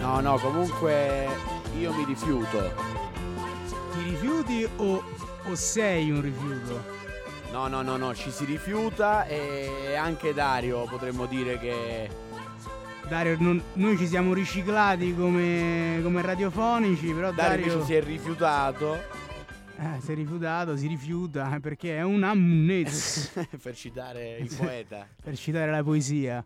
No, no, comunque io mi rifiuto. Ti rifiuti o, o sei un rifiuto? No, no, no, no, ci si rifiuta e anche Dario potremmo dire che Dario, non- noi ci siamo riciclati come, come radiofonici, però Dario Dario, invece si è rifiutato eh, si è rifiutato, si rifiuta eh, perché è una munnezza, per citare il poeta. per citare la poesia.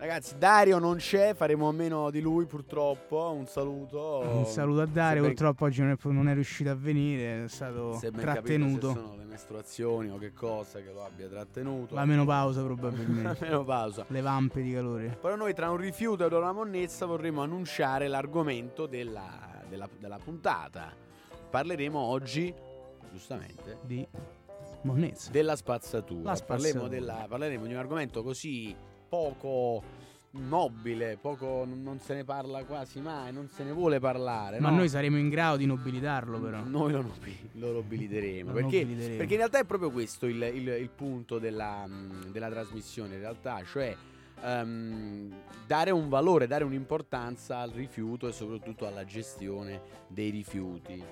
Ragazzi, Dario non c'è, faremo a meno di lui purtroppo. Un saluto. Un saluto a Dario, ben- purtroppo oggi non è, non è riuscito a venire, è stato se trattenuto. capito se sono le mestruazioni o che cosa che lo abbia trattenuto. La menopausa probabilmente, Meno pausa. le vampe di calore. Però noi tra un rifiuto ed una monnezza vorremmo annunciare l'argomento della, della- della puntata. Parleremo oggi, giustamente, Di monnezza. della spazzatura. Spazzatura. Parleremo, della- parleremo di un argomento così poco nobile, poco, non se ne parla quasi mai, non se ne vuole parlare. Ma no? noi saremo in grado di nobilitarlo però. Noi lo, nobi- lo nobiliteremo. Lo perché, nobiliteremo. perché in realtà è proprio questo il, il- il punto della, della trasmissione, in realtà, cioè ehm, dare un valore, dare un'importanza al rifiuto e soprattutto alla gestione dei rifiuti.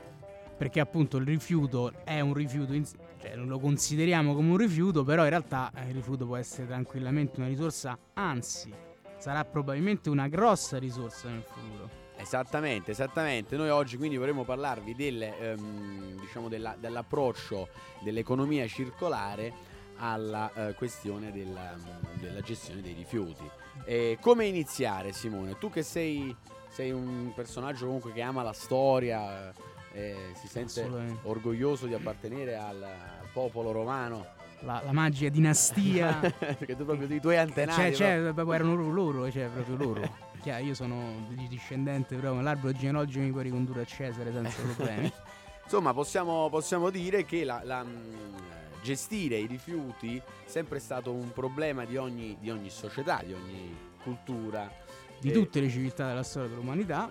Perché appunto il rifiuto è un rifiuto, in- cioè lo consideriamo come un rifiuto, però in realtà eh, il rifiuto può essere tranquillamente una risorsa, anzi sarà probabilmente una grossa risorsa nel futuro. Esattamente, esattamente. Noi oggi quindi vorremmo parlarvi del, ehm, diciamo della- dell'approccio dell'economia circolare alla eh, questione della, della gestione dei rifiuti. E come iniziare Simone? Tu che sei, sei un personaggio comunque che ama la storia, eh, si sente orgoglioso di appartenere al popolo romano, La, la magica dinastia. perché tu proprio i tuoi antenati... cioè, no? cioè, erano loro, cioè proprio loro. Chiaro, io sono di- discendente proprio, l'albero genealogico mi può ricondurre a Cesare senza problemi. Insomma, possiamo, possiamo dire che la- la, mh, gestire i rifiuti è sempre stato un problema di ogni, di ogni società, di ogni cultura. di Eh, tutte le civiltà della storia dell'umanità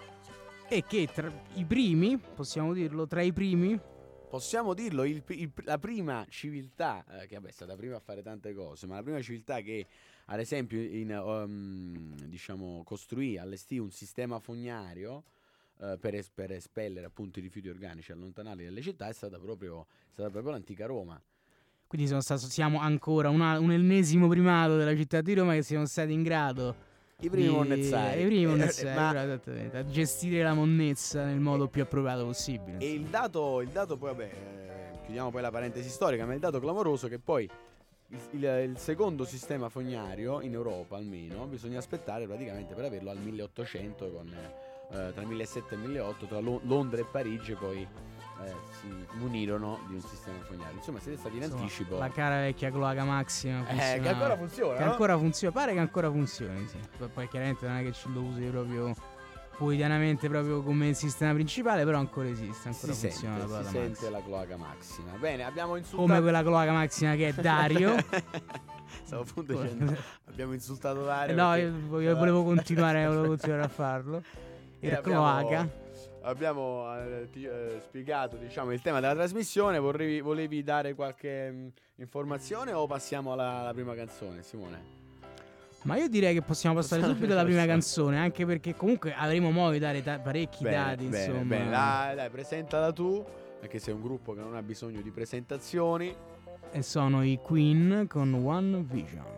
e che tra i primi, possiamo dirlo, tra i primi, Possiamo dirlo, il- il- la prima civiltà, eh, che vabbè, è stata prima a fare tante cose, ma la prima civiltà che ad esempio in, um, diciamo, costruì, allestì un sistema fognario eh, per, es- per espellere appunto i rifiuti organici, allontanarli dalle città, è stata proprio, è stata proprio l'antica Roma. quindi stato- siamo ancora una- un ennesimo primato della città di Roma che siamo stati in grado I primi di- monnezzari. i primi Eh, monnezzari, ma- esattamente, a gestire la monnezza nel modo più appropriato possibile. E il dato, il dato poi, vabbè, eh, chiudiamo poi la parentesi storica, ma il dato clamoroso è che poi il, il- il secondo sistema fognario, in Europa almeno, bisogna aspettare praticamente per averlo al 1800, con, eh, tra il 1700 e il 1800, tra Lo- Londra e Parigi poi eh, si munirono di un sistema fognario. Insomma, siete stati in Insomma, anticipo. La cara vecchia cloaca maxima. Eh, che ancora funziona, Che no? ancora funziona, pare che ancora funzioni, sì. Poi, poi chiaramente non è che ce lo usi proprio quotidianamente proprio come sistema principale, però ancora esiste, ancora si funziona sente, la si cloaca sente maxima. la cloaca maxima. Bene, abbiamo insultato... Come quella cloaca maxima che è Dario. Stavo appunto dicendo, abbiamo insultato Dario. no, perché- io volevo, continuare, volevo continuare a farlo. E Era abbiamo- cloaca. Abbiamo eh, ti- eh, spiegato diciamo, il tema della trasmissione. Vorrevi- volevi dare qualche mh, informazione o passiamo alla, alla prima canzone, Simone? Ma io direi che possiamo passare Possiamo- subito alla prima canzone, anche perché comunque avremo modo di dare ta- parecchi dati, bene, insomma. bene. Dai, dai, presentala tu, perché sei un gruppo che non ha bisogno di presentazioni. E sono i Queen con One Vision.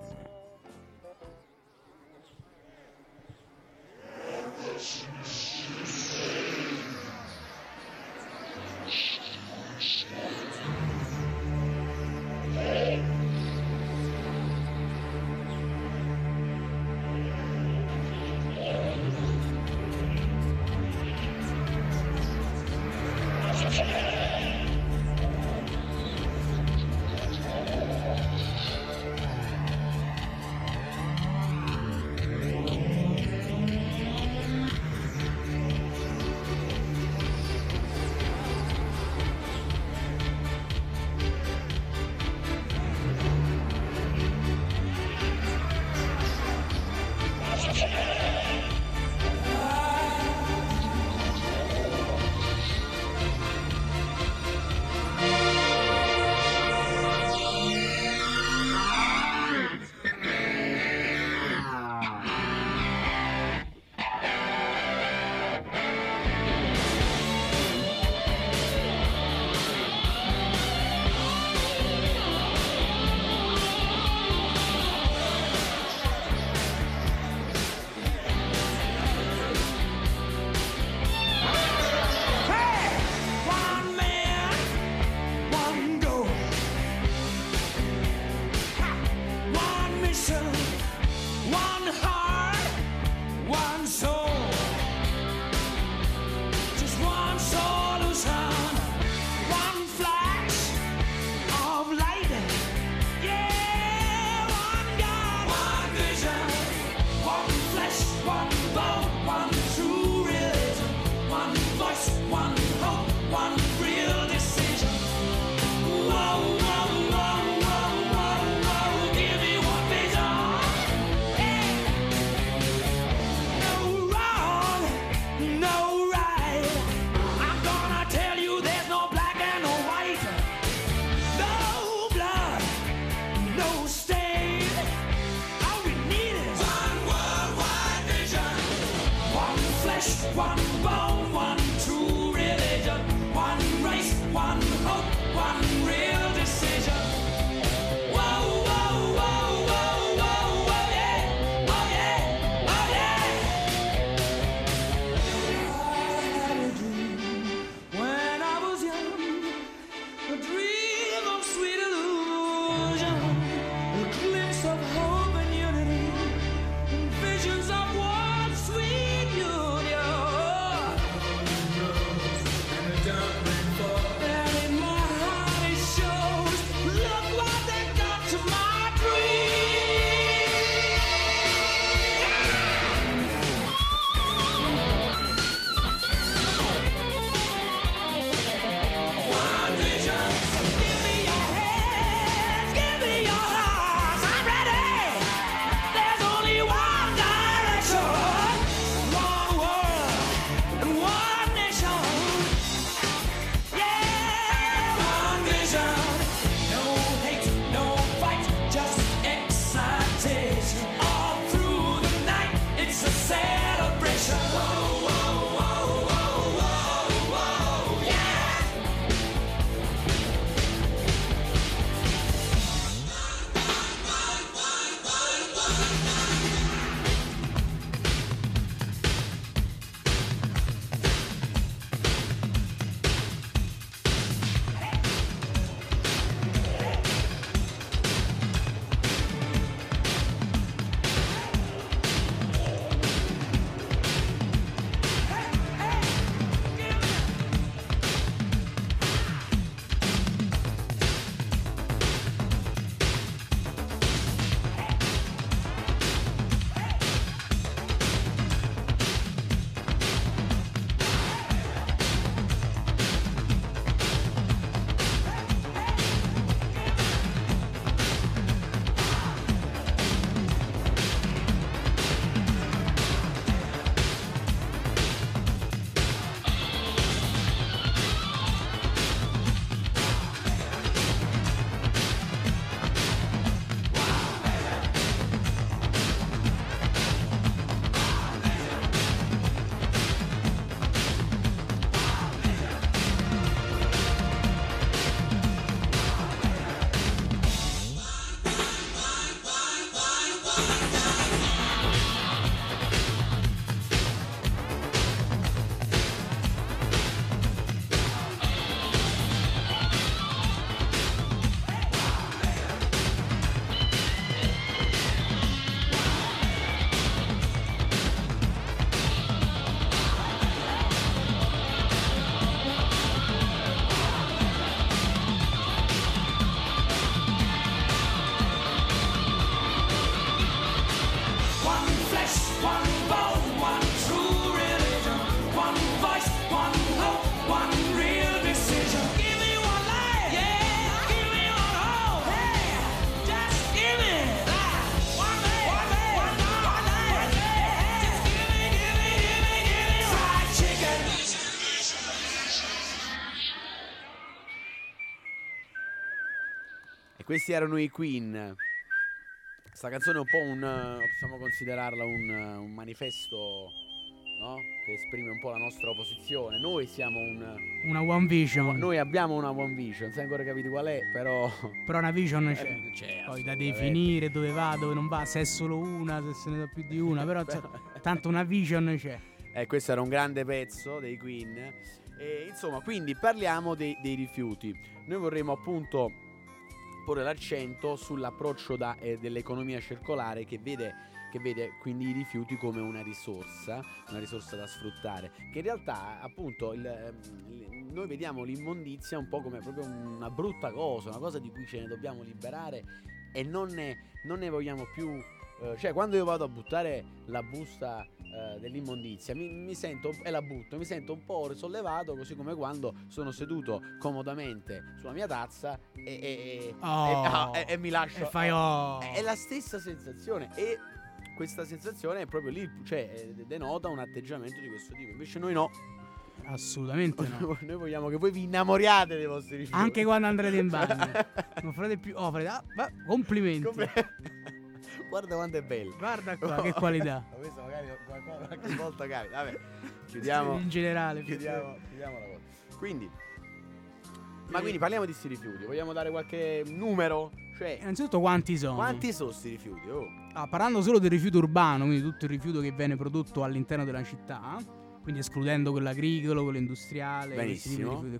Questi erano i Queen. Questa canzone è un po' un. eh, possiamo considerarla un, eh, un manifesto, no? Che esprime un po' la nostra posizione. Noi siamo un. Una One Vision. Noi abbiamo una One Vision, non sai ancora capito qual è, però. Però una Vision c'è. Eh, c'è, Poi da definire dove va, dove non va, se è solo una, se se ne dà più di una. Però tanto una Vision c'è. Eh, questo era un grande pezzo dei Queen. E, insomma, quindi parliamo dei, dei rifiuti. Noi vorremmo appunto porre l'accento sull'approccio da- eh, dell'economia circolare che vede, che vede quindi i rifiuti come una risorsa, una risorsa da sfruttare. Che in realtà, appunto, il, ehm, il- noi vediamo l'immondizia un po' come proprio una brutta cosa, una cosa di cui ce ne dobbiamo liberare e non ne, non ne vogliamo più. Eh, cioè, quando io vado a buttare la busta eh, dell'immondizia mi, mi sento e la butto, mi sento un po' risollevato, così come quando sono seduto comodamente sulla mia tazza e, e- Oh. e- ah, e- e mi lascio. E fai oh. È la stessa sensazione e questa sensazione è proprio lì, cioè eh, denota un atteggiamento di questo tipo. Invece noi no, Assolutamente no. noi vogliamo che voi vi innamoriate dei vostri rifiuti. Anche quando andrete in bagno. Non farete più. Oh, farete. Ah, complimenti. Come- Guarda quanto è bello. Guarda qua, che qualità. Ma questo magari qualche- qualche volta capita. Vabbè, chiudiamo. In generale. chiudiamo, chiudiamo la cosa. Quindi, ma quindi parliamo di sti rifiuti. Vogliamo dare qualche numero? Cioè, Innanzitutto quanti sono? quanti sono sti rifiuti? Oh. Ah, parlando solo del rifiuto urbano, quindi tutto il rifiuto che viene prodotto all'interno della città, quindi escludendo quello agricolo, quello industriale,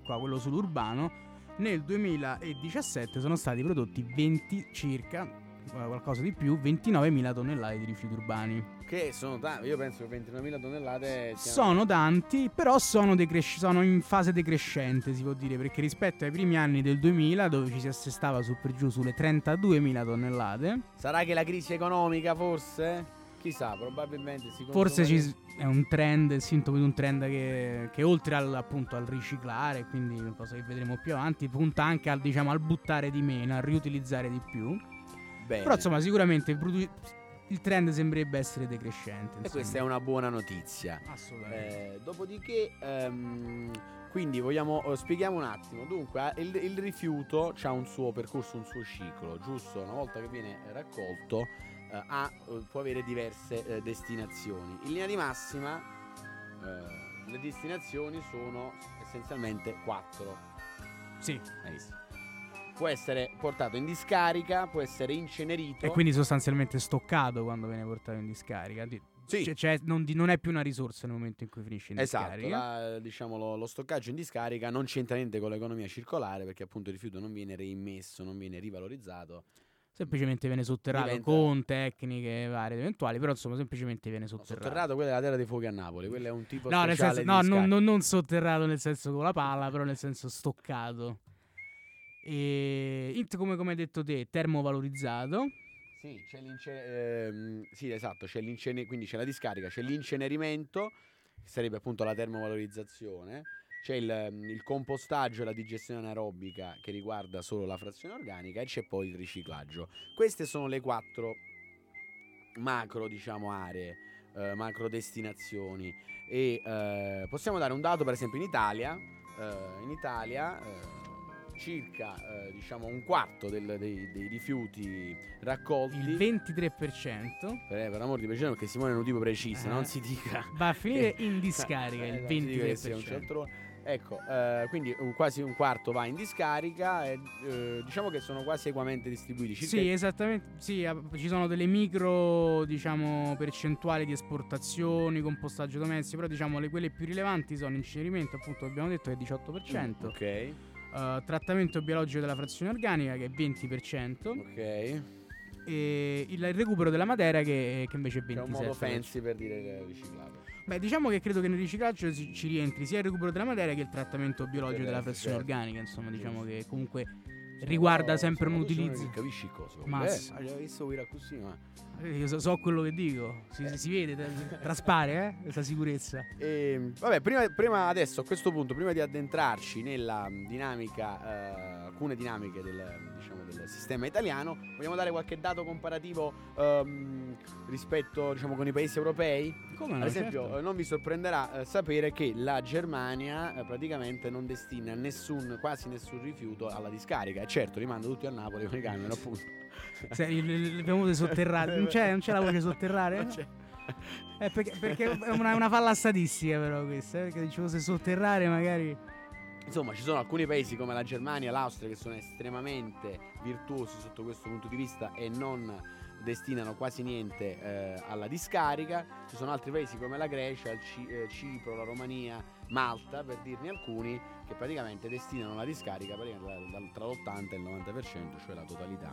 qua, quello sull'urbano, nel 2017 sono stati prodotti 20 circa, eh, qualcosa di più, 29.000 tonnellate di rifiuti urbani. Che sono tanti, io penso che 29.000 tonnellate siano- Sono tanti, però sono, decresci- sono in fase decrescente, si può dire, perché rispetto ai primi anni del 2000, dove ci si assestava su per giù sulle 32.000 tonnellate, Sarà che la crisi economica forse? Chissà, probabilmente si forse ci è un trend, il sintomo di un trend che, che oltre al, appunto al riciclare, quindi cosa che vedremo più avanti, punta anche al, diciamo, al buttare di meno, a riutilizzare di più. Bene. Però insomma sicuramente il, produ- il trend sembrerebbe essere decrescente. E questa è una buona notizia. Assolutamente. Eh, dopodiché, ehm, quindi vogliamo, eh, spieghiamo un attimo. Dunque, eh, il, il rifiuto ha un suo percorso, un suo ciclo, giusto? Una volta che viene raccolto, eh, ha, eh, può avere diverse destinazioni. In linea di massima, le destinazioni sono essenzialmente quattro. Sì. Visto? Può essere portato in discarica, può essere incenerito. E quindi sostanzialmente stoccato quando viene portato in discarica. Di- Sì. Cioè, cioè, non, non è più una risorsa nel momento in cui finisce in Esatto, discarica. la- diciamo, lo, lo stoccaggio in discarica non c'entra niente con l'economia circolare perché appunto il rifiuto non viene reimmesso, non viene rivalorizzato. Semplicemente viene sotterrato Diventa- con tecniche varie ed eventuali, però insomma semplicemente viene No, sotterrato. sotterrato quella è la terra dei fuochi a Napoli, quello è un tipo No, nel senso, no, non, non- non sotterrato nel senso con la palla, però nel senso stoccato. E int- come, come hai detto te, termovalorizzato. Sì, c'è ehm, sì, esatto, c'è quindi c'è la discarica, c'è l'incenerimento, che sarebbe appunto la termovalorizzazione, c'è il, ehm, il compostaggio e la digestione anaerobica che riguarda solo la frazione organica e c'è poi il riciclaggio. Queste sono le quattro macro, diciamo, aree, eh, macro destinazioni e eh, possiamo dare un dato per esempio in Italia, eh, in Italia eh, circa eh, diciamo un quarto del- dei, dei rifiuti raccolti Il 23% per, per amor di precisione perché Simone è un tipo preciso Eh. non si dica va a finire in discarica, Eh, il non si dica che sia un 23%. cialtrone. ecco eh, quindi un- quasi un quarto va in discarica e eh, diciamo che sono quasi equamente distribuiti circa Sì, esattamente. Sì, ci sono delle micro, diciamo, percentuali di esportazioni, compostaggio domestico, però diciamo le, quelle più rilevanti sono incenerimento, appunto abbiamo detto che è 18%, ok eh, trattamento biologico della frazione organica che è 20% ok e il recupero della materia che, che invece è 27%. c'è un modo fancy per dire riciclato Beh, diciamo che credo che nel riciclaggio si- ci rientri sia il recupero della materia che il trattamento biologico della frazione certo. organica, insomma, diciamo che comunque riguarda No, sempre un utilizzo. capisci il coso Massimo. eh, visto così ma Eh, Io so, so quello che dico, si, si vede, tra- traspare, eh? Questa sicurezza. E, vabbè, prima, prima adesso a questo punto, prima di addentrarci nella mh, dinamica, eh, alcune dinamiche del, diciamo, del sistema italiano, vogliamo dare qualche dato comparativo ehm, rispetto diciamo, con i paesi europei? Come no? Ad esempio, certo. eh, non vi sorprenderà eh, sapere che la Germania eh, praticamente non destina nessun, quasi nessun rifiuto alla discarica. E certo, li manda tutti a Napoli con i camion, appunto. Se- li- abbiamo voluto sotterrare. Non c'è, non c'è la voce sotterrare? Non c'è. Eh, perché, perché è una, una falla statistica, però, questa. Eh? Perché ci fosse sotterrare, magari. Insomma, ci sono alcuni paesi come la Germania e l'Austria che sono estremamente virtuosi sotto questo punto di vista e non destinano quasi niente eh, alla discarica. Ci sono altri paesi come la Grecia, il Ci- eh, Cipro, la Romania, Malta, per dirne alcuni, che praticamente destinano la discarica praticamente tra l'80 e il 90%, cioè la totalità.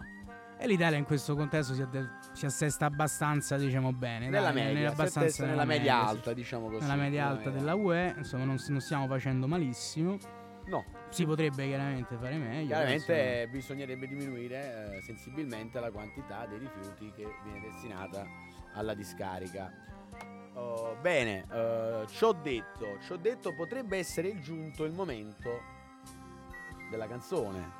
E l'Italia in questo contesto si, adde- si assesta abbastanza, diciamo, bene. Nella dai, media, abbastanza se- nella media sì. alta, diciamo così. Nella media Nella alta media della UE, insomma, non, non stiamo facendo malissimo. No, Si potrebbe chiaramente fare meglio. Chiaramente eh, bisognerebbe diminuire eh, sensibilmente la quantità dei rifiuti che viene destinata alla discarica. Oh, bene, eh, ciò detto, ciò detto potrebbe essere giunto il momento della canzone.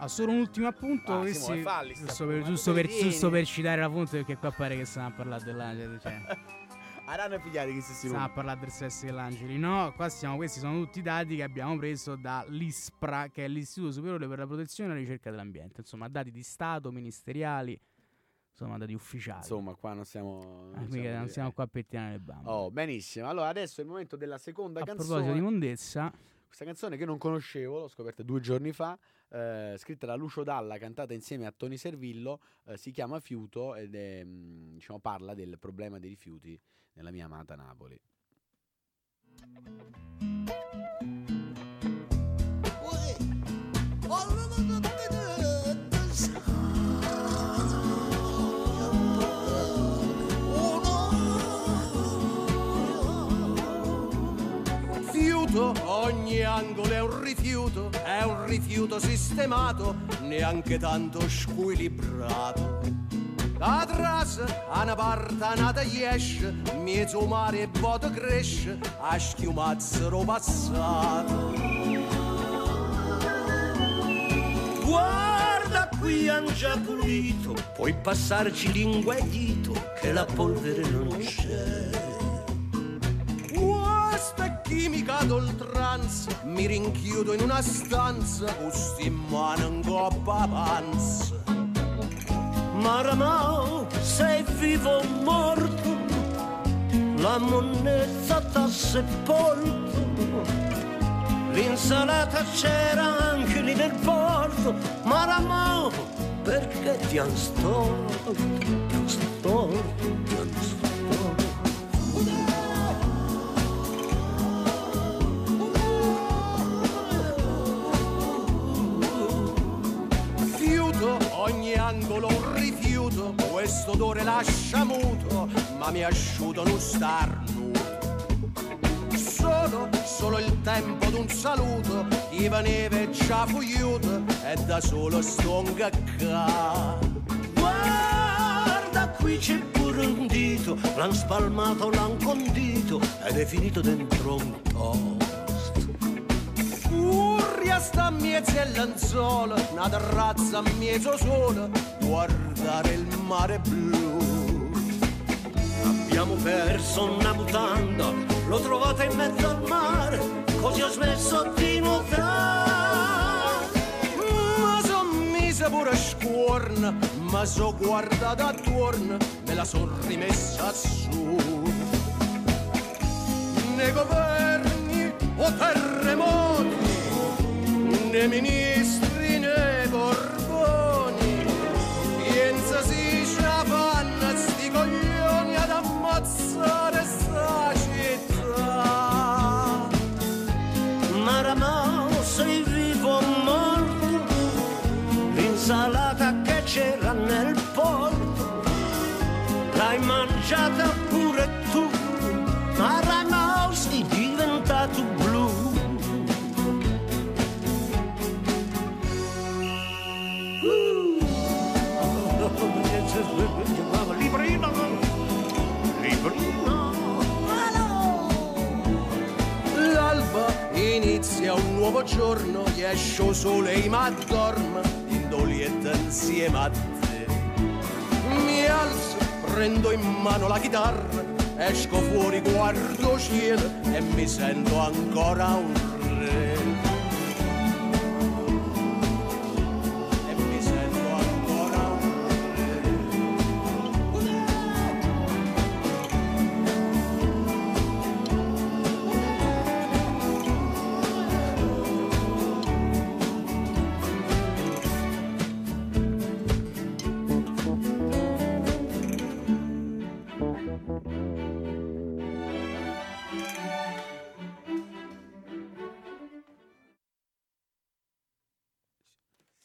Ha solo un ultimo appunto. Ah, questi- Simone, falli giusto, per, giusto, per, giusto per citare la fonte, perché qua pare che stiamo a parlare dell'angelo. Cioè, Arano figliati che si si stiamo a parlare del sesso dell'angeli. No, qua stiamo, questi sono tutti dati che abbiamo preso dall'ISPRA, che è l'Istituto Superiore per la Protezione e la Ricerca dell'Ambiente. Insomma, dati di Stato, ministeriali, insomma, dati ufficiali. Insomma, qua non stiamo... Ah, non mica- siamo- non stiamo qua a pettinare le bambole. Oh, benissimo. Allora, adesso è il momento della seconda a canzone. proposito di mondezza, Questa canzone che non conoscevo, l'ho scoperta due giorni fa, eh, scritta da Lucio Dalla, cantata insieme a Tony Servillo, eh, si chiama Fiuto ed è, mm, diciamo, parla del problema dei rifiuti nella mia amata Napoli. Fiuto, ogni angolo è un rifiuto, è un rifiuto sistemato, neanche tanto squilibrato. La a una parte nata esce, mezzo mare voto cresce, a schiumazzero passato. Guarda qui han già pulito, puoi passarci lingua e dito, che la polvere non c'è. Chimica d'oltranza, mi rinchiudo in una stanza, gusti in mano in coppa panza. Maramao, sei vivo o morto? La monnezza t'ha sepolto. L'insalata c'era anche lì nel porto. Maramao, perché ti han storto? Ti han storto, ti han storto. Fiuto, ogni angolo questo odore lascia muto, ma mi asciuto non star nudo. Solo, solo il tempo d'un saluto, Iva neve già fuiuto, e da solo sto un cacca. Guarda qui c'è pure un dito, l'han spalmato, l'han condito, ed è finito dentro un toast. Furia sta a mezzo e l'anzola, una terrazza a mezzo sole, guardare il mare blu. Abbiamo perso una mutanda, l'ho trovata in mezzo al mare, così ho smesso di nuotare. Ma son mise pure scuorna, ma so guardata attorno, me la son rimessa su né governi o terremoti, né ministri né borboni. Piensa si fanno sti coglioni ad ammazzare sta città. Maramao sei vivo o morto, l'insalata che c'era nel porto, l'hai mangiata nuovo giorno, esce sole e ma dorm, indolietta insieme a te. Mi alzo, prendo in mano la chitarra, esco fuori, guardo cielo e mi sento ancora un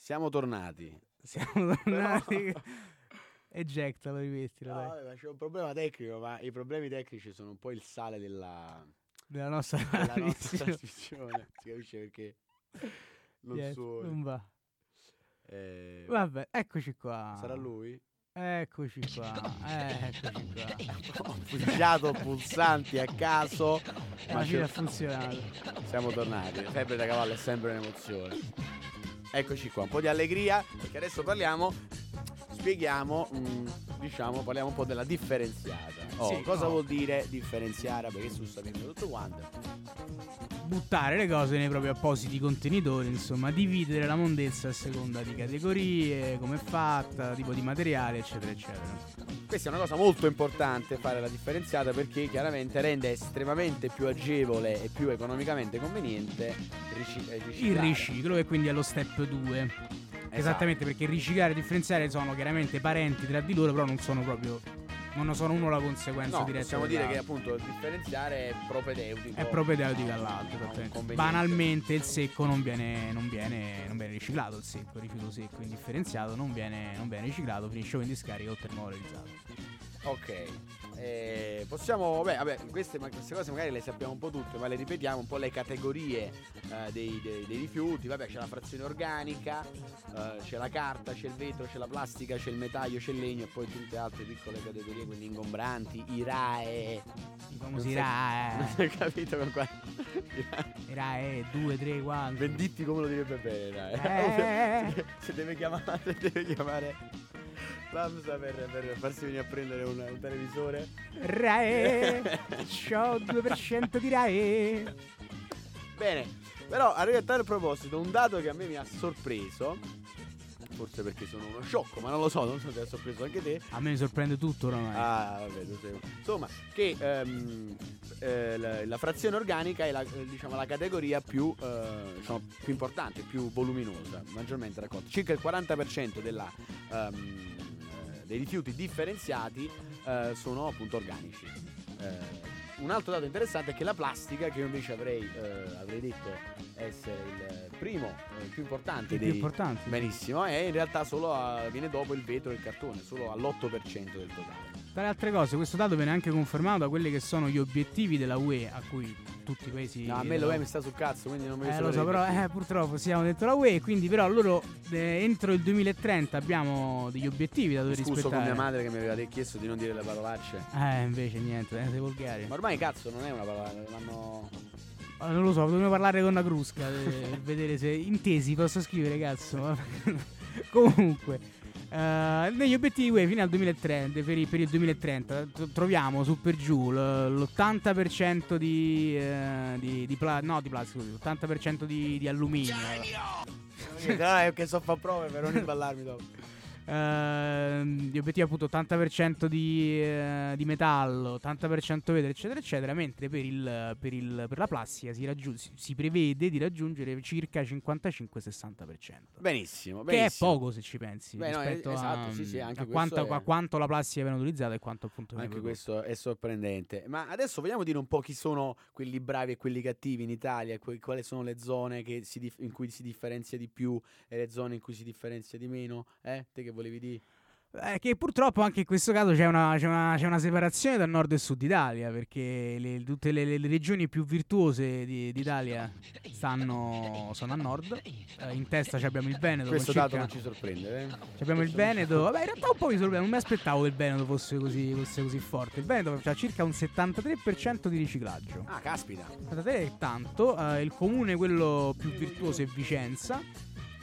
Siamo tornati. Siamo tornati. Ejectalo, rimettilo, No, dai. c'è un problema tecnico, ma i problemi tecnici sono un po' il sale della, Della nostra della nostra trasmissione. Si capisce perché non Yes, suona. non va. Eh, Vabbè, eccoci qua. Sarà lui? Eccoci qua. Eccoci qua. Ho appoggiato pulsanti a caso, E ma fine ha funzionato. siamo tornati. Febbre da cavallo è sempre un'emozione. Eccoci qua, un po' di allegria, perché adesso parliamo, spieghiamo, mm, diciamo, parliamo un po' della differenziata. Oh, Sì, cosa oh. vuol dire differenziare? Perché su sapendo tutto quanto. Buttare le cose nei propri appositi contenitori, insomma, dividere la mondezza a seconda di categorie, come è fatta, tipo di materiale, eccetera, eccetera. Questa è una cosa molto importante fare la differenziata perché chiaramente rende estremamente più agevole e più economicamente conveniente rici- eh, Il riciclo, che quindi è lo step 2. Esatto. Esattamente perché riciclare e differenziare sono chiaramente parenti tra di loro, però non sono proprio. Non sono uno la conseguenza No, diretta. possiamo dire che appunto differenziare è propedeutico. è propedeutico all'altro. Banalmente il secco non viene, non, viene, non viene riciclato, il secco, il rifiuto secco indifferenziato non viene, non viene riciclato, finisce in discarica o termovalorizzato. Ok. Eh, possiamo, beh, vabbè, queste, queste cose magari le sappiamo un po' tutte, ma le ripetiamo un po' le categorie eh, dei, dei- dei rifiuti. Vabbè, c'è la frazione organica, eh, c'è la carta, c'è il vetro, c'è la plastica, c'è il metallo, c'è il legno e poi tutte altre piccole categorie, quindi ingombranti, i RAE. I famosi RAE. Non hai capito con quale? I RAE. RAE 2, 3, 4. Venditti come lo direbbe bene, Eh. dai. se, se deve chiamare, se deve chiamare l'AMSA per, per farsi venire a prendere un, un televisore. RAE. C'ho 2% di RAE. Bene, però a tal proposito, un dato che a me mi ha sorpreso, forse perché sono uno sciocco, ma non lo so, non so se ha sorpreso anche te. A me mi sorprende tutto oramai. Ah, vabbè, tu sei... Insomma, che ehm, eh, la, la frazione organica è la, eh, diciamo, la categoria più, eh, diciamo, più importante, più voluminosa, maggiormente raccolta. Circa il 40% della, ehm, eh, dei rifiuti differenziati eh, sono appunto organici. Eh, un altro dato interessante è che la plastica, che io invece avrei, eh, avrei detto essere il primo, eh, il più importante Il più dei, importante. Benissimo, e in realtà solo a- viene dopo il vetro e il cartone, solo all'8% del totale. Tra le altre cose, questo dato viene anche confermato da quelli che sono gli obiettivi della UE, a cui tutti i paesi. No, a me lo mi sta sul cazzo, quindi non mi Eh, lo so, però eh, purtroppo siamo dentro la UE, quindi però loro eh, entro il 2030 abbiamo degli obiettivi da dover Scuso con rispettare. mia madre che mi aveva chiesto di non dire le parolacce. Eh, invece niente, eh, sei volgari. Ma ormai cazzo non è una parola, l'hanno... Eh, Non lo so, dobbiamo parlare con la Crusca eh, per vedere se intesi posso scrivere, cazzo. Comunque, eh, negli obiettivi UE fino al 2030, per, il- per il 2030 tro- troviamo su per giù l- l'80% di, eh, di, di pla- no, di plastica, scusi, l'80% di, di alluminio. è che so fa prove per non imballarmi dopo. Ehm, gli obiettivi appunto 80% di, eh, di metallo, 80% vetro, eccetera, eccetera, mentre per, il, per, il- per la plastica si, raggiun- si- prevede di raggiungere circa 55-60%. Benissimo, Che benissimo. è poco se ci pensi Beh, no, rispetto eh, a, esatto, sì, sì, anche a quanto, è- a quanto la plastica viene utilizzata e quanto appunto Anche questo è sorprendente. Ma adesso vogliamo dire un po' chi sono quelli bravi e quelli cattivi in Italia, que- quali sono le zone che si dif- in cui si differenzia di più e le zone in cui si differenzia di meno? Eh? Te che volevi dire? Eh, che purtroppo anche in questo caso c'è una, c'è una- c'è una separazione tra nord e sud Italia, perché le- tutte le, le- regioni più virtuose di- d'Italia stanno, sono a nord. Eh, in testa ci abbiamo il Veneto. Questo dato circa- non ci sorprende, eh? ci abbiamo il Veneto. Vabbè, in realtà un po' mi sorprende, non mi aspettavo che il Veneto fosse così, fosse così forte. Il Veneto ha circa un 73% di riciclaggio. Ah, caspita. 73 è tanto. eh, il comune, quello più virtuoso, è Vicenza.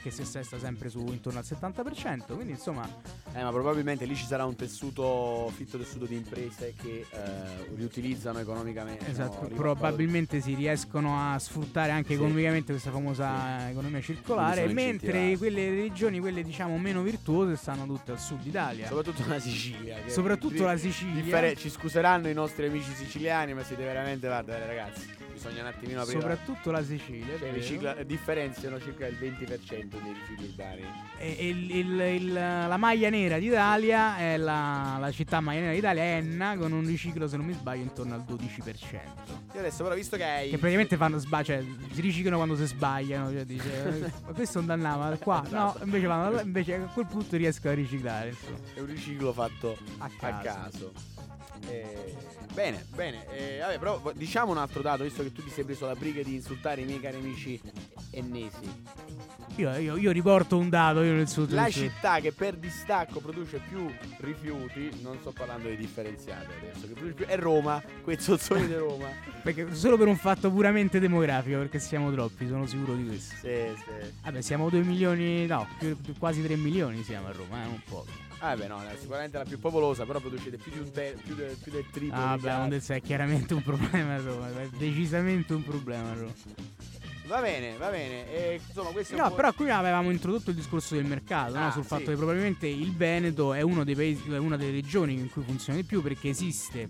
Che si assesta sempre su intorno al 70%. Quindi, insomma, Eh, ma probabilmente lì ci sarà un tessuto, fitto tessuto di imprese che eh, riutilizzano economicamente. Esatto, no, probabilmente si riescono a sfruttare anche Sì. economicamente questa famosa economia circolare, mentre quelle regioni, quelle diciamo meno virtuose, stanno tutte al sud Italia. Soprattutto la Sicilia. Soprattutto la Sicilia. differe- ci scuseranno i nostri amici siciliani, ma siete veramente, guarda ragazzi, bisogna un attimino aprire. Soprattutto la Sicilia. Cioè, vero. ricicla- differenziano circa il 20% dei rifiuti urbani. E- il- il- il- la maglia nera d'Italia è la, la città maglia nera d'Italia, Enna, con un riciclo, se non mi sbaglio, intorno al 12%. Io adesso però visto che hai... Che praticamente fanno sba- cioè, si riciclano quando si sbagliano. Cioè, dice, eh, ma questo non dannava qua. No, Esatto. invece, vanno invece a quel punto riescono a riciclare. insomma. È un riciclo fatto A a caso. Eh, bene, bene. Eh, vabbè, però diciamo un altro dato, visto che tu ti sei preso la briga di insultare i miei cari amici ennesi. Io, io- io riporto un dato, io nel sud. La città che per distacco produce più rifiuti, non sto parlando di differenziate adesso, che produce più, è Roma, quei zozzoni di Roma. Perché solo per un fatto puramente demografico, perché siamo troppi, sono sicuro di questo. Sì, sì. Vabbè, siamo 2 milioni, no, più- più- quasi 3 milioni siamo a Roma, eh, un po'. Ah, beh, no, è sicuramente la più popolosa, però producete più, di un te- più, de- più del triplo. Ah, beh. Mondelsa è chiaramente un problema Roma, è decisamente un problema Roma. Va bene, va bene. E, insomma, questo è un No, po'- però qui avevamo introdotto il discorso del mercato, no? Ah, sul sì. fatto che probabilmente il Veneto è uno dei paesi, è una delle regioni in cui funziona di più perché esiste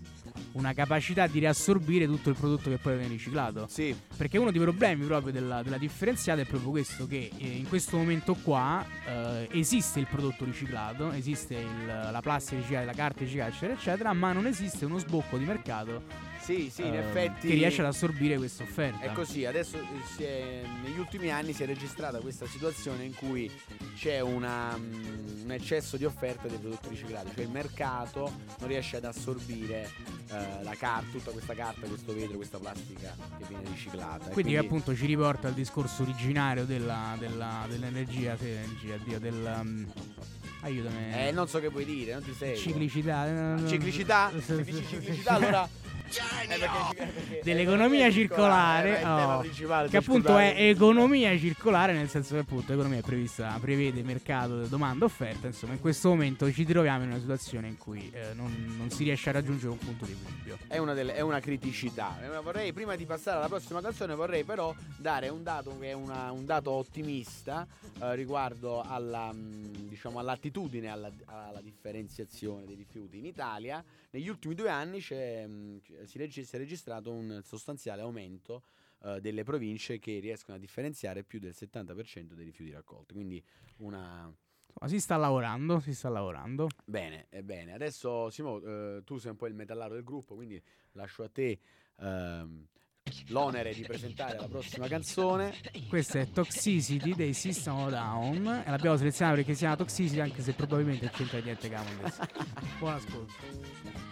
una capacità di riassorbire tutto il prodotto che poi viene riciclato. Sì, Perché uno dei problemi proprio della, della differenziata è proprio questo, che eh, in questo momento qua eh, esiste il prodotto riciclato, esiste il- la plastica riciclata, la carta riciclata, eccetera, eccetera, ma non esiste uno sbocco di mercato Sì, sì, in ehm, effetti che riesce ad assorbire questa offerta. È così, adesso si è- negli ultimi anni si è registrata questa situazione in cui c'è una, mm, un eccesso di offerta dei prodotti riciclati, cioè il mercato non riesce ad assorbire eh, la carta, tutta questa carta, questo vetro, questa plastica che viene riciclata. E Quindi, appunto ci riporta al discorso originario della, della- dell'energia, sì, energia, Dio, del... um, aiutami. Eh, non so che vuoi dire, non ti seguo. Ciclicità. eh, Ciclicità? Se dici ciclicità allora... Eh, perché- perché- Dell'economia eh, circolare, tema oh, che appunto è economia circolare, nel senso che appunto l'economia è prevista, prevede mercato, domanda, offerta, insomma in questo momento ci troviamo in una situazione in cui eh, non, non si riesce a raggiungere un punto di equilibrio. È una, delle- è una criticità. Eh, Vorrei, prima di passare alla prossima canzone, vorrei però dare un dato che è una- un dato ottimista eh, riguardo alla, mh, diciamo, all'attitudine alla, alla differenziazione dei rifiuti. In Italia, negli ultimi due anni, c'è, mh, si, reg- si è registrato un sostanziale aumento eh, delle province che riescono a differenziare più del 70% dei rifiuti raccolti. Quindi una, Insomma, si sta lavorando, si sta lavorando. Bene, bene. Adesso Simo, eh, tu sei un po' il metallaro del gruppo, quindi lascio a te ehm, l'onere di presentare la prossima canzone. Questa è Toxicity dei System of Down e l'abbiamo selezionata perché si chiama Toxicity anche se probabilmente c'entra niente con Camon. Buon ascolto.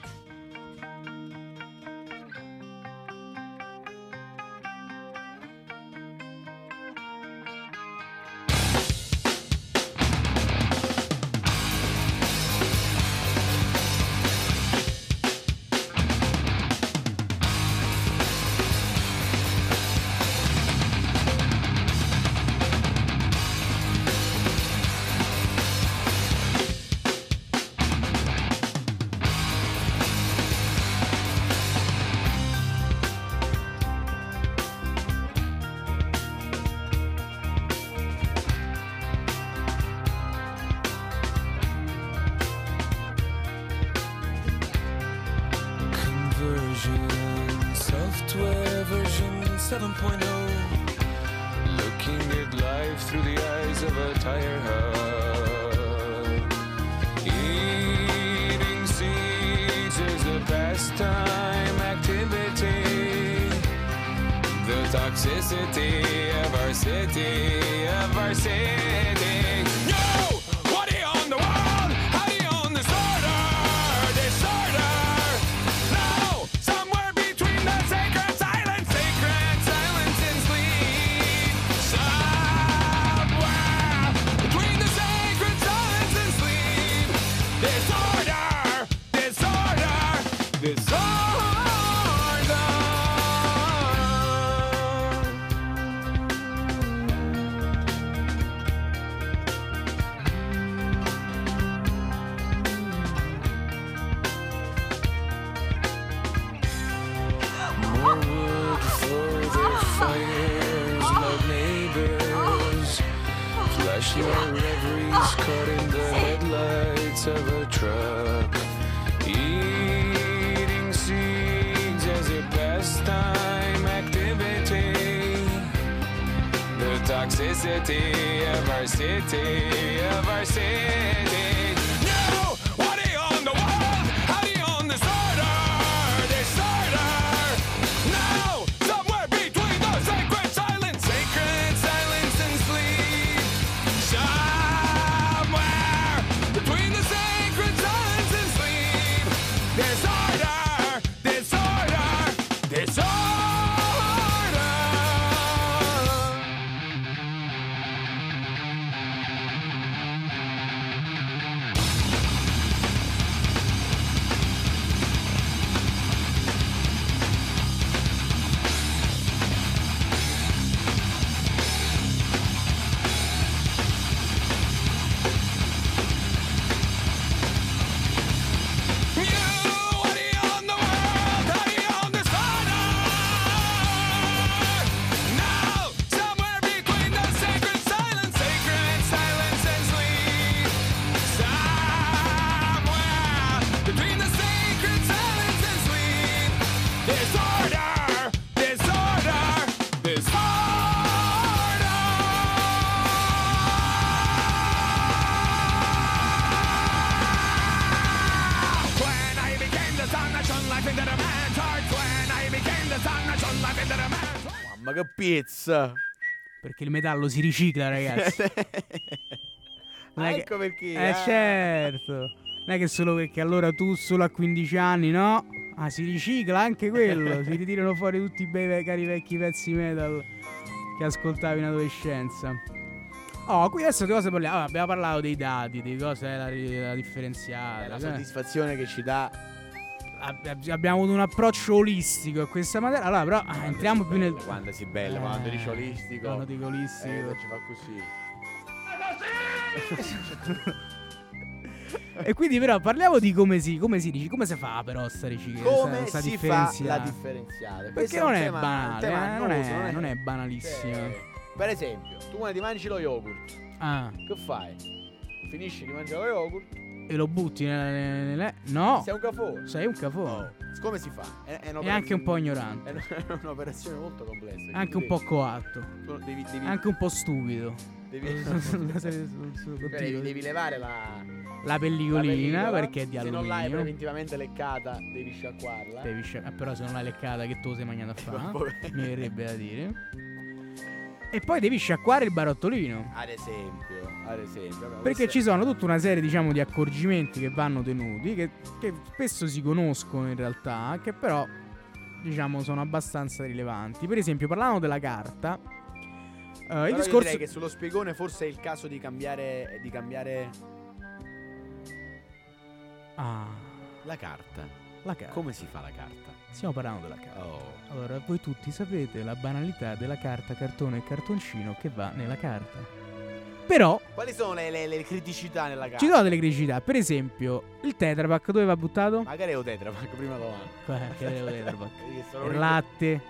Pizza! Perché il metallo si ricicla, ragazzi. Ah, che- ecco perché. Eh ah. certo. Non è che solo perché allora tu solo a 15 anni, no? Ah, si ricicla anche quello. si ritirano fuori tutti i bei cari vecchi pezzi metal che ascoltavi in adolescenza. Oh, qui adesso di cosa parliamo? Ah, abbiamo parlato dei dati, di cosa è la, la differenziata. È la eh. soddisfazione che ci dà. Ab- ab- Abbiamo avuto un approccio olistico a questa materia. Allora, però, ah, entriamo più nel. Quando si bella, Eh, quando dici olistico. Quando dico olistico. Eh, ci fa così. E quindi, però, parliamo di come si, come si dice, come si fa, però, sta ricicla- Come sta- sta si fa la differenziata? Perché non è tema- banale, eh, non, annoso, è, non è banalissimo. Cioè, per esempio, tu quando ti mangi lo yogurt, Ah, che fai? Finisci di mangiare lo yogurt, e lo butti nella. nella- No, sei un cafone. sei un cafone. Oh, Come si fa? È, è E anche un po' È ignorante. è un'operazione molto complessa. Anche un po' coatto. Devi, devi, Anche un po' stupido. devi, devi, devi levare la, La la pellicolina pellicola. perché è di Se non l'hai alluminio. preventivamente leccata, devi sciacquarla. Devi scia- eh, però se non l'hai leccata che tu sei mangiato a fa, Vabbè. mi verrebbe da dire. E poi devi sciacquare il barottolino. Ad esempio, ad esempio. vabbè, Perché ci sono tutta una serie, diciamo, di accorgimenti che vanno tenuti, che, che spesso si conoscono in realtà, che però, diciamo, sono abbastanza rilevanti. Per esempio, parlando della carta, Però il discorso... direi che sullo spiegone forse è il caso di cambiare, di cambiare Ah, la carta. la carta. Come si fa la carta? Stiamo parlando della carta. Oh. Allora, voi tutti sapete la banalità della carta, cartone e cartoncino che va nella carta. Però Quali sono le, le- le criticità nella carta? ci sono delle criticità. Per esempio, il Tetra Pak dove va buttato? Magari è un Tetra Pak, prima domanda. Che è il Tetra Pak? Perché sono Il latte,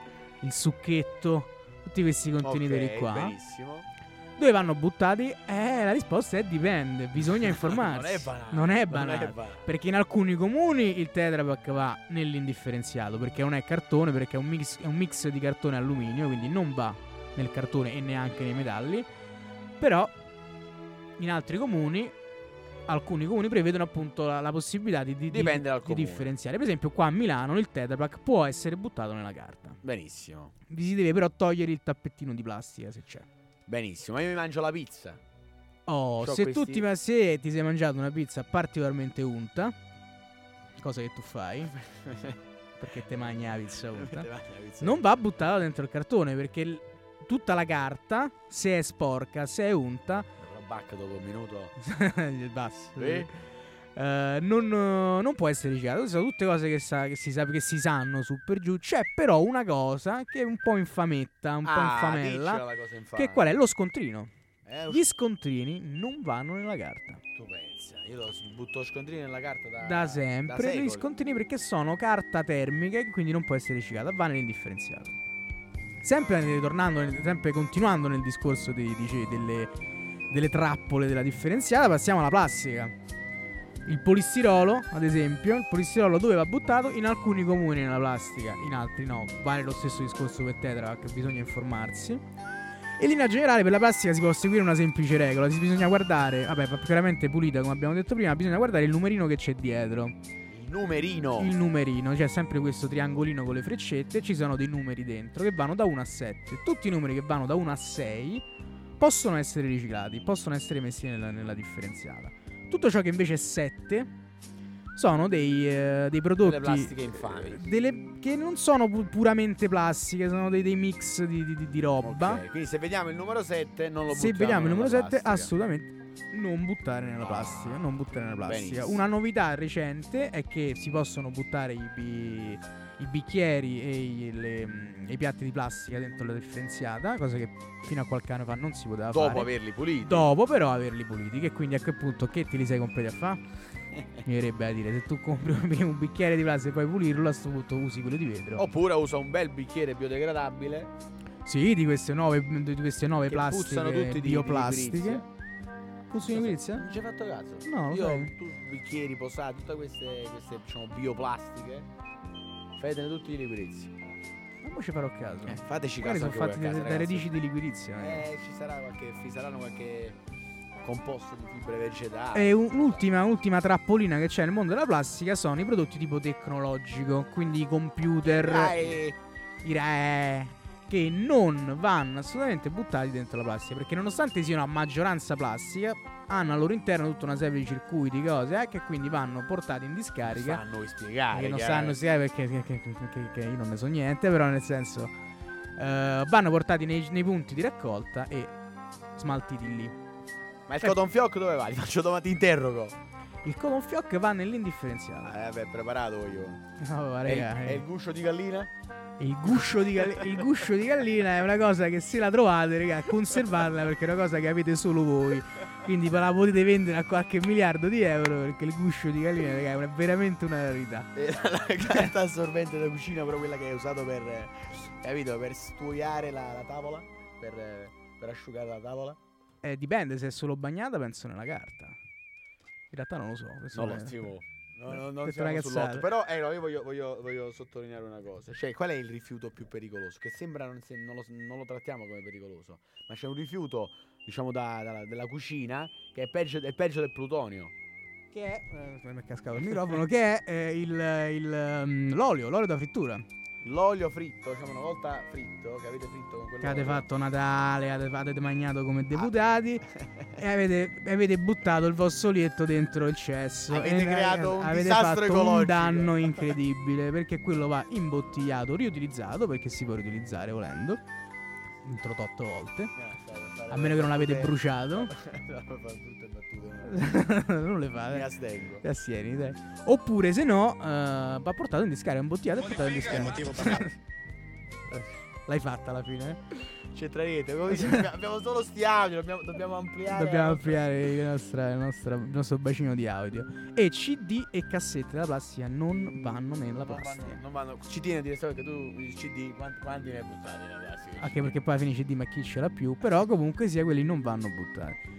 il succhetto, tutti questi contenitori Ok, qua. Benissimo. Dove vanno buttati? Eh, la risposta è dipende, bisogna informarsi. non è banale. Non è Non è banale. banale. Perché in alcuni comuni il Tetra Pak va nell'indifferenziato perché non è cartone, perché è un mix, è un mix di cartone e alluminio, quindi non va nel cartone e neanche nei metalli. Però in altri comuni, alcuni comuni prevedono appunto la, la possibilità di, di- di- differenziare. Per esempio qua a Milano il Tetra Pak può essere buttato nella carta. Benissimo. Vi si deve però togliere il tappettino di plastica se c'è. Benissimo. Ma io mi mangio la pizza. Oh, C'ho se tu questi- ti, ma- se ti sei mangiato una pizza particolarmente unta, cosa che tu fai, perché te mangi la pizza unta, non va buttata dentro il cartone perché il- tutta la carta, se è sporca, se è unta, Però bacca dopo un minuto. basso, Sì. Eh, non, non può essere riciclata. Queste sono tutte cose che, sa- che si sa- che si sanno su per giù. C'è però una cosa che è un po' infametta, un po' Ah, infamella, diccela la cosa infame. che qual è? Lo scontrino. Eh, Gli scontrini non vanno nella carta. Tu pensa, io lo butto scontrini nella carta da, Da sempre, secoli. gli scontrini perché sono carta termica e quindi non può essere riciclata, va nell'indifferenziato. Sempre ritornando, sempre continuando nel discorso di- dice, delle, delle trappole della differenziata, passiamo alla plastica. Il polistirolo, ad esempio, il polistirolo dove va buttato? In alcuni comuni nella plastica, in altri no. Vale lo stesso discorso per Tetra, che bisogna informarsi. E in linea generale per la plastica si può seguire una semplice regola, si bisogna guardare, vabbè, va chiaramente pulita come abbiamo detto prima, bisogna guardare il numerino che c'è dietro. Il numerino. Il numerino, c'è sempre questo triangolino con le freccette, ci sono dei numeri dentro che vanno da 1 a 7. Tutti i numeri che vanno da 1 a 6 possono essere riciclati, possono essere messi nella, nella differenziata. Tutto ciò che invece è 7 sono dei, eh, dei prodotti Delle plastiche infami. delle- che non sono pu- puramente plastiche, sono dei, dei mix di, di- di- roba. Ok, quindi se vediamo il numero 7 non lo Se buttiamo vediamo il numero nella 7, plastica. assolutamente non buttare nella plastica. Non buttare nella plastica. benissimo. Una novità recente è che si possono buttare i, bi- i bicchieri e i, le- i piatti di plastica dentro la differenziata, cosa che fino a qualche anno fa non si poteva Dopo fare. averli puliti. Dopo però averli puliti, che quindi a quel punto che te li sei comprati a fare? Mi verrebbe a dire, se tu compri un bicchiere di plastica e poi pulirlo, a sto punto usi quello di vetro. Oppure usa un bel bicchiere biodegradabile. Sì, di queste nuove, di queste nuove che plastiche puzzano tutti di- di bioplastiche. Di liquirizia? Non ci hai fatto caso? No, lo Io sai. tu, bicchieri posati, tutte queste, queste diciamo, bioplastiche. Fatene tutti di liquirizia. Ma poi ci farò caso. Eh, fateci Magari caso sono anche fatti voi a da, casa, da ragazzi. radici di liquirizia. magari. Eh, ci sarà qualche, ci saranno qualche composto di fibre vegetali. E un- un'ultima, ultima trappolina che c'è nel mondo della plastica sono i prodotti tipo tecnologico, quindi i computer, Dai, i, re- che non vanno assolutamente buttati dentro la plastica, perché nonostante siano a maggioranza plastica, hanno al loro interno tutta una serie di circuiti, cose, eh, che quindi vanno portati in discarica. Fanno voi spiegare. che non sanno spiegare perché che, che- che- che io non ne so niente, però nel senso eh, vanno portati nei, nei punti di raccolta e smaltiti lì. Ma il cotton fioc dove va? Ti faccio domani, ti interrogo. Il cotton fioc va nell'indifferenziato. Eh, vabbè, preparato io. No, E raga, il, eh. e il guscio di gallina? Il guscio, di gal- il guscio di gallina è una cosa che se la trovate, raga, conservatela perché è una cosa che avete solo voi. Quindi ve la potete vendere a qualche miliardo di euro perché il guscio di gallina, raga, è veramente una rarità. E la carta assorbente da cucina, però quella che hai usato per. eh, capito? Per studiare la, la tavola? Per, eh, per asciugare la tavola? Eh, dipende, se è solo bagnata penso nella carta. In realtà non lo so. Non lo stimo. No, no, non siamo sull'otto. Però eh, no, io voglio, voglio- voglio sottolineare una cosa. Cioè, qual è il rifiuto più pericoloso? Che sembra non, se- non lo, non lo trattiamo come pericoloso. Ma c'è un rifiuto, diciamo, da- da- della cucina che è peggio, è peggio del plutonio. Che è. eh, mi è cascato il microfono. che è eh, il, il, ehm, l'olio, l'olio da frittura. L'olio fritto, diciamo una volta fritto, che avete fritto con quello. Che avete fatto Natale, avete, mangiato come deputati. e avete, avete buttato il vostro olietto dentro il cesso. Avete e creato un avete disastro ecologico. un danno incredibile. perché quello va imbottigliato, riutilizzato. Perché si può riutilizzare volendo. Introdotto volte. A meno che non l'avete bruciato. battute. non le Mi fate. astengo. Ti astieni, dai. Oppure se no, eh, va portato in discarica, imbottigliato e portato in discarica. L'hai fatta alla fine. eh? Come dice, abbiamo- solo sti audio, dobbiamo, dobbiamo ampliare. Dobbiamo ampliare il, nostra- il nostro, il nostro bacino di audio. E CD e cassette della plastica non vanno nella Non plastica. vanno, non vanno. Ci tieni a dire solo che tu il CD quanti, quanti ne hai buttati nella plastica? Anche perché poi alla fine CD ma chi ce l'ha più. Però comunque sia quelli non vanno buttati.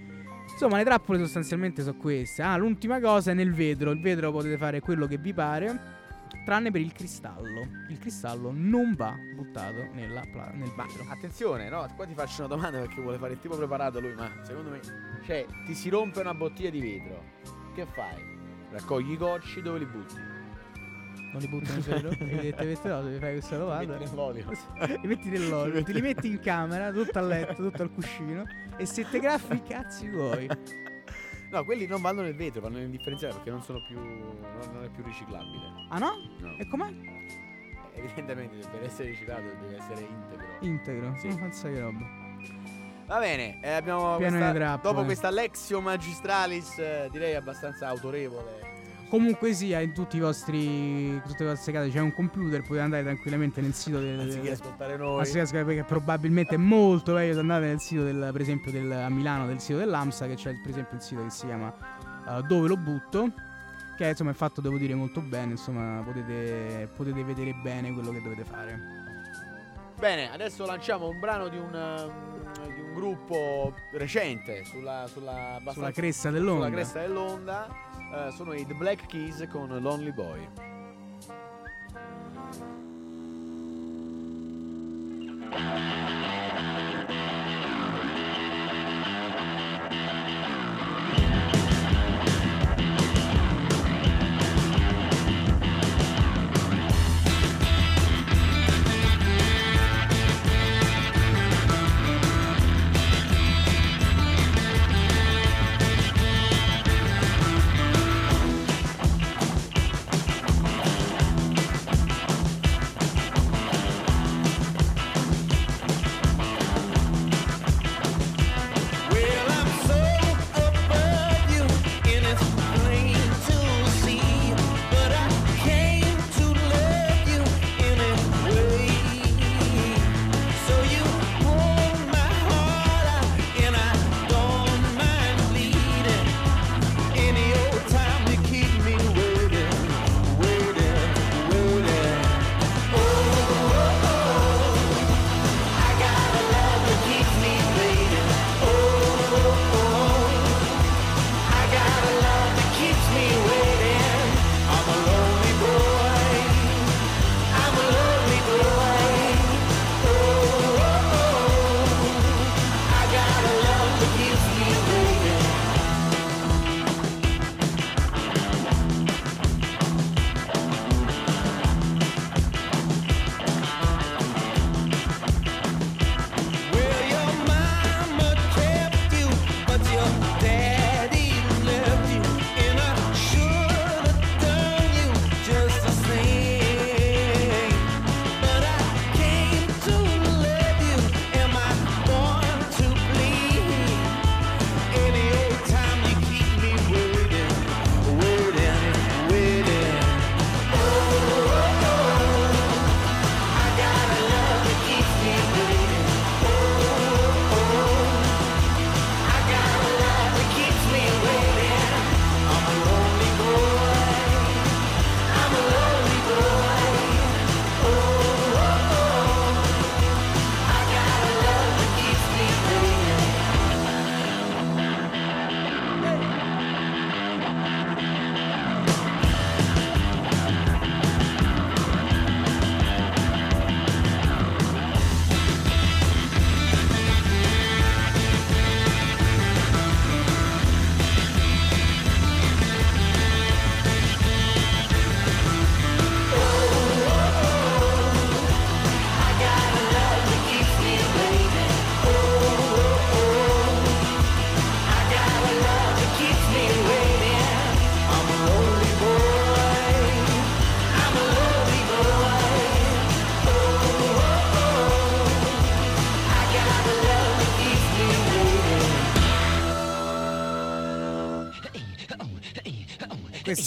Insomma, le trappole sostanzialmente sono queste. Ah, l'ultima cosa è nel vetro. Il vetro potete fare quello che vi pare. Tranne per il cristallo. Il cristallo non va buttato pla- nel vetro. attenzione, no, qua ti faccio una domanda perché vuole fare il tipo preparato lui, ma secondo me, cioè, ti si rompe una bottiglia di vetro. Che fai? Raccogli i gocci, dove li butti? Non li butti nel vetro? Evidentemente no, devi fare questa domanda. Metti nell'olio. Li metti nell'olio, te li metti in camera, tutto a letto, tutto al cuscino. E se te graffi i cazzi tuoi. No, quelli non vanno nel vetro, vanno nel differenziale perché non sono più. non, non è più riciclabile. Ah no? No. E com'è? Evidentemente per essere riciclato deve essere integro. Integro. Sì. Oh, pensa che roba. Va bene, eh, abbiamo Pieno questa- trappole. dopo questa Lexio Magistralis, eh, direi abbastanza autorevole. Comunque sia, in tutti i vostri. tutte le vostre case c'è un computer, potete andare tranquillamente nel sito del. Anziché ascoltare noi. Anziché ascoltare, perché probabilmente è molto meglio di andare nel sito del, per esempio del, a Milano del sito dell'AMSA che c'è per esempio il sito che si chiama eh, Dove lo butto che insomma è fatto devo dire molto bene insomma potete, potete vedere bene quello che dovete fare Bene, adesso lanciamo un brano di un, di un gruppo recente sulla, sulla, sulla cresta dell'onda sulla cresta dell'onda. Eh, sono i The Black Keys con Lonely Boy.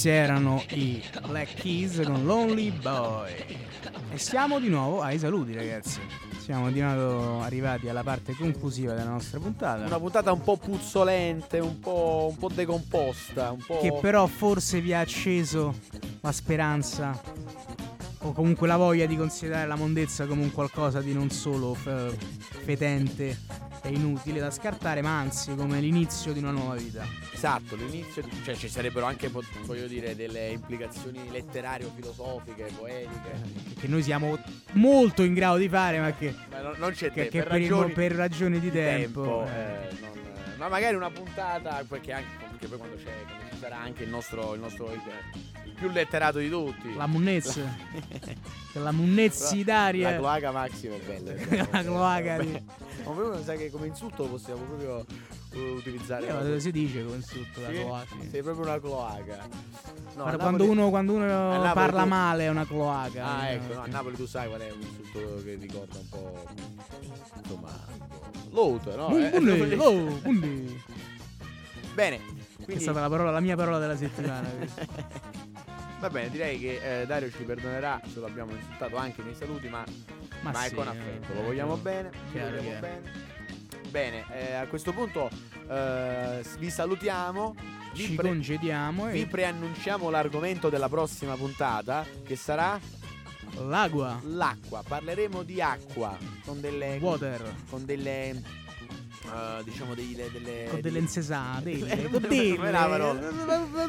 Erano i Black Keys con Lonely Boy. E siamo di nuovo ai saluti, ragazzi. Siamo di nuovo arrivati alla parte conclusiva della nostra puntata. Una puntata un po' puzzolente, un po', un po' decomposta, un po'... che però forse vi ha acceso la speranza o comunque la voglia di considerare la mondezza come un qualcosa di non solo f- fetente e inutile da scartare, ma anzi come l'inizio di una nuova vita. Esatto, l'inizio, di- cioè ci sarebbero anche, voglio dire, delle implicazioni letterarie o filosofiche, poetiche. Che noi siamo molto in grado di fare, ma che, Ma non, non c'è che- te, che per, ragioni per ragioni di di tempo. eh. eh, non- ma magari una puntata, perché anche perché poi quando, c'è, sarà anche il nostro, il nostro il, più letterato di tutti. La munnezza, la munnezzidaria. La cloaca Maxima è bella. eh. La cloaca di- Ma proprio mi sa che come insulto possiamo proprio uh, utilizzare. Eh, si dice tutto la Sì? cloaca. Sei proprio una cloaca. No, quando, uno, quando uno parla tu- male è una cloaca. Ah, Eh, ecco, no, a Napoli tu sai qual è un insulto che ricorda un po'. Insomma. L'auto, no? Eh, Bunny, oh, Bene. È Quindi, stata la, parola, la mia parola della settimana. va bene, direi che eh, Dario ci perdonerà se lo abbiamo insultato anche nei saluti, ma, Ma, ma è sì, con eh, affetto. Lo vogliamo bene. Lo vogliamo bene. Bene, eh, a questo punto eh, vi salutiamo. Vi, Ci pre- congediamo vi e preannunciamo l'argomento della prossima puntata, che sarà l'acqua, l'acqua. Parleremo di acqua con delle water, con delle eh, diciamo dei- le- delle con delle insesate, Eh, delle, con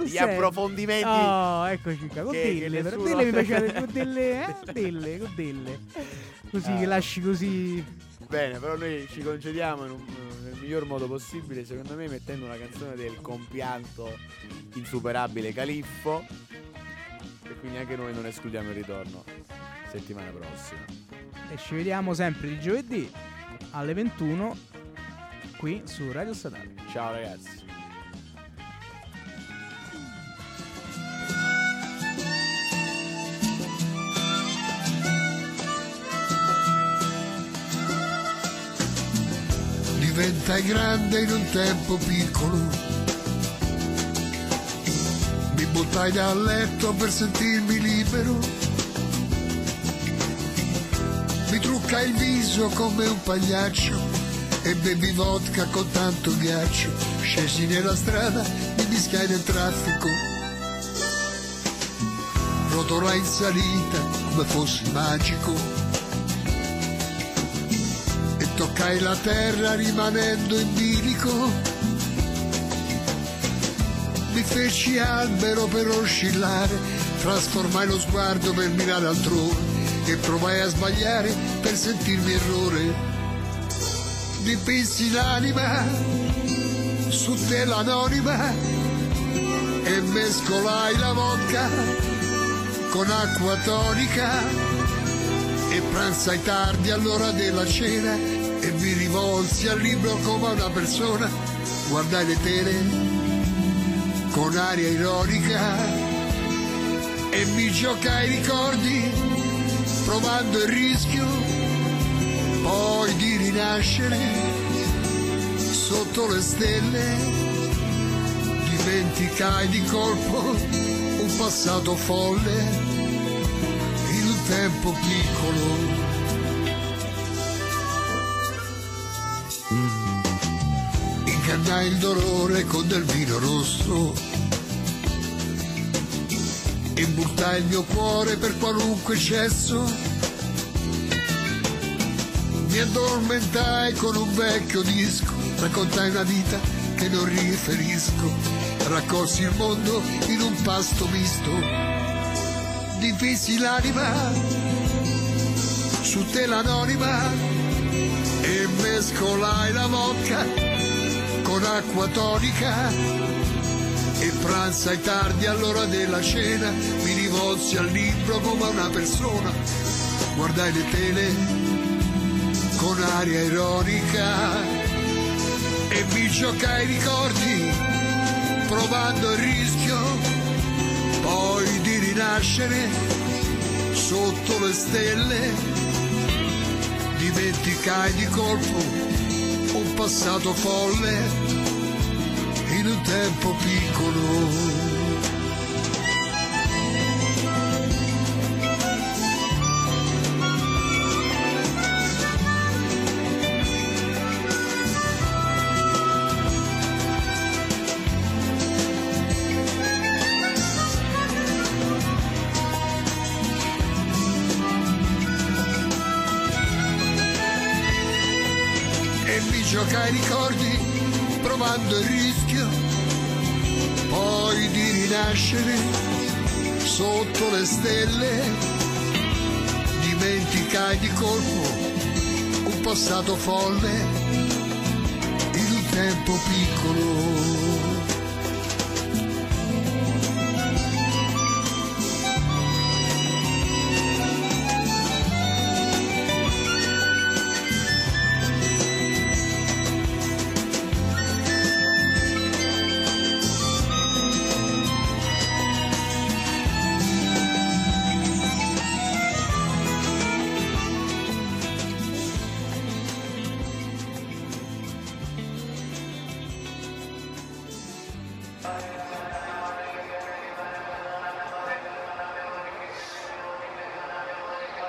gli serve. approfondimenti. Oh, eccoci qua, con delle, nessuno- delle mi piace, con delle, eh, delle, con delle. Così Ah. che lasci così. Bene, però noi ci concediamo un- nel miglior modo possibile, secondo me, mettendo una canzone del compianto insuperabile Califfo. E quindi anche noi non escludiamo il ritorno settimana prossima. E ci vediamo sempre di giovedì alle 21 qui su Radio Statale. Ciao ragazzi. diventai grande in un tempo piccolo. Mi buttai dal letto per sentirmi libero. Mi truccai il viso come un pagliaccio e bevi vodka con tanto ghiaccio. Scesi nella strada, mi mischiai nel traffico. Rotolai in salita come fossi magico e toccai la terra rimanendo in bilico. Mi feci albero per oscillare, trasformai lo sguardo per mirare altrove e provai a sbagliare per sentirmi errore. Dipinsi l'anima su tela anonima e mescolai la vodka con acqua tonica e pranzai tardi all'ora della cena e mi rivolsi al libro come a una persona, guardai le tele con aria ironica e mi giocai i ricordi provando il rischio poi di rinascere sotto le stelle dimenticai di colpo un passato folle un tempo piccolo. Ingannai il dolore con del vino rosso. Imbuttai il mio cuore per qualunque cesso. Mi addormentai con un vecchio disco, raccontai una vita che non riferisco. Raccolsi il mondo in un pasto misto. Difisi l'anima su tela anonima e mescolai la vodka con acqua tonica e pranzai tardi all'ora della cena mi rivolsi al libro come a una persona guardai le tele con aria ironica e mi giocai i ricordi provando il rischio poi di rinascere sotto le stelle dimenticai di colpo un passato folle in un tempo piccolo. Di rinascere sotto le stelle. Dimenticai di colpo un passato folle. Un tempo piccolo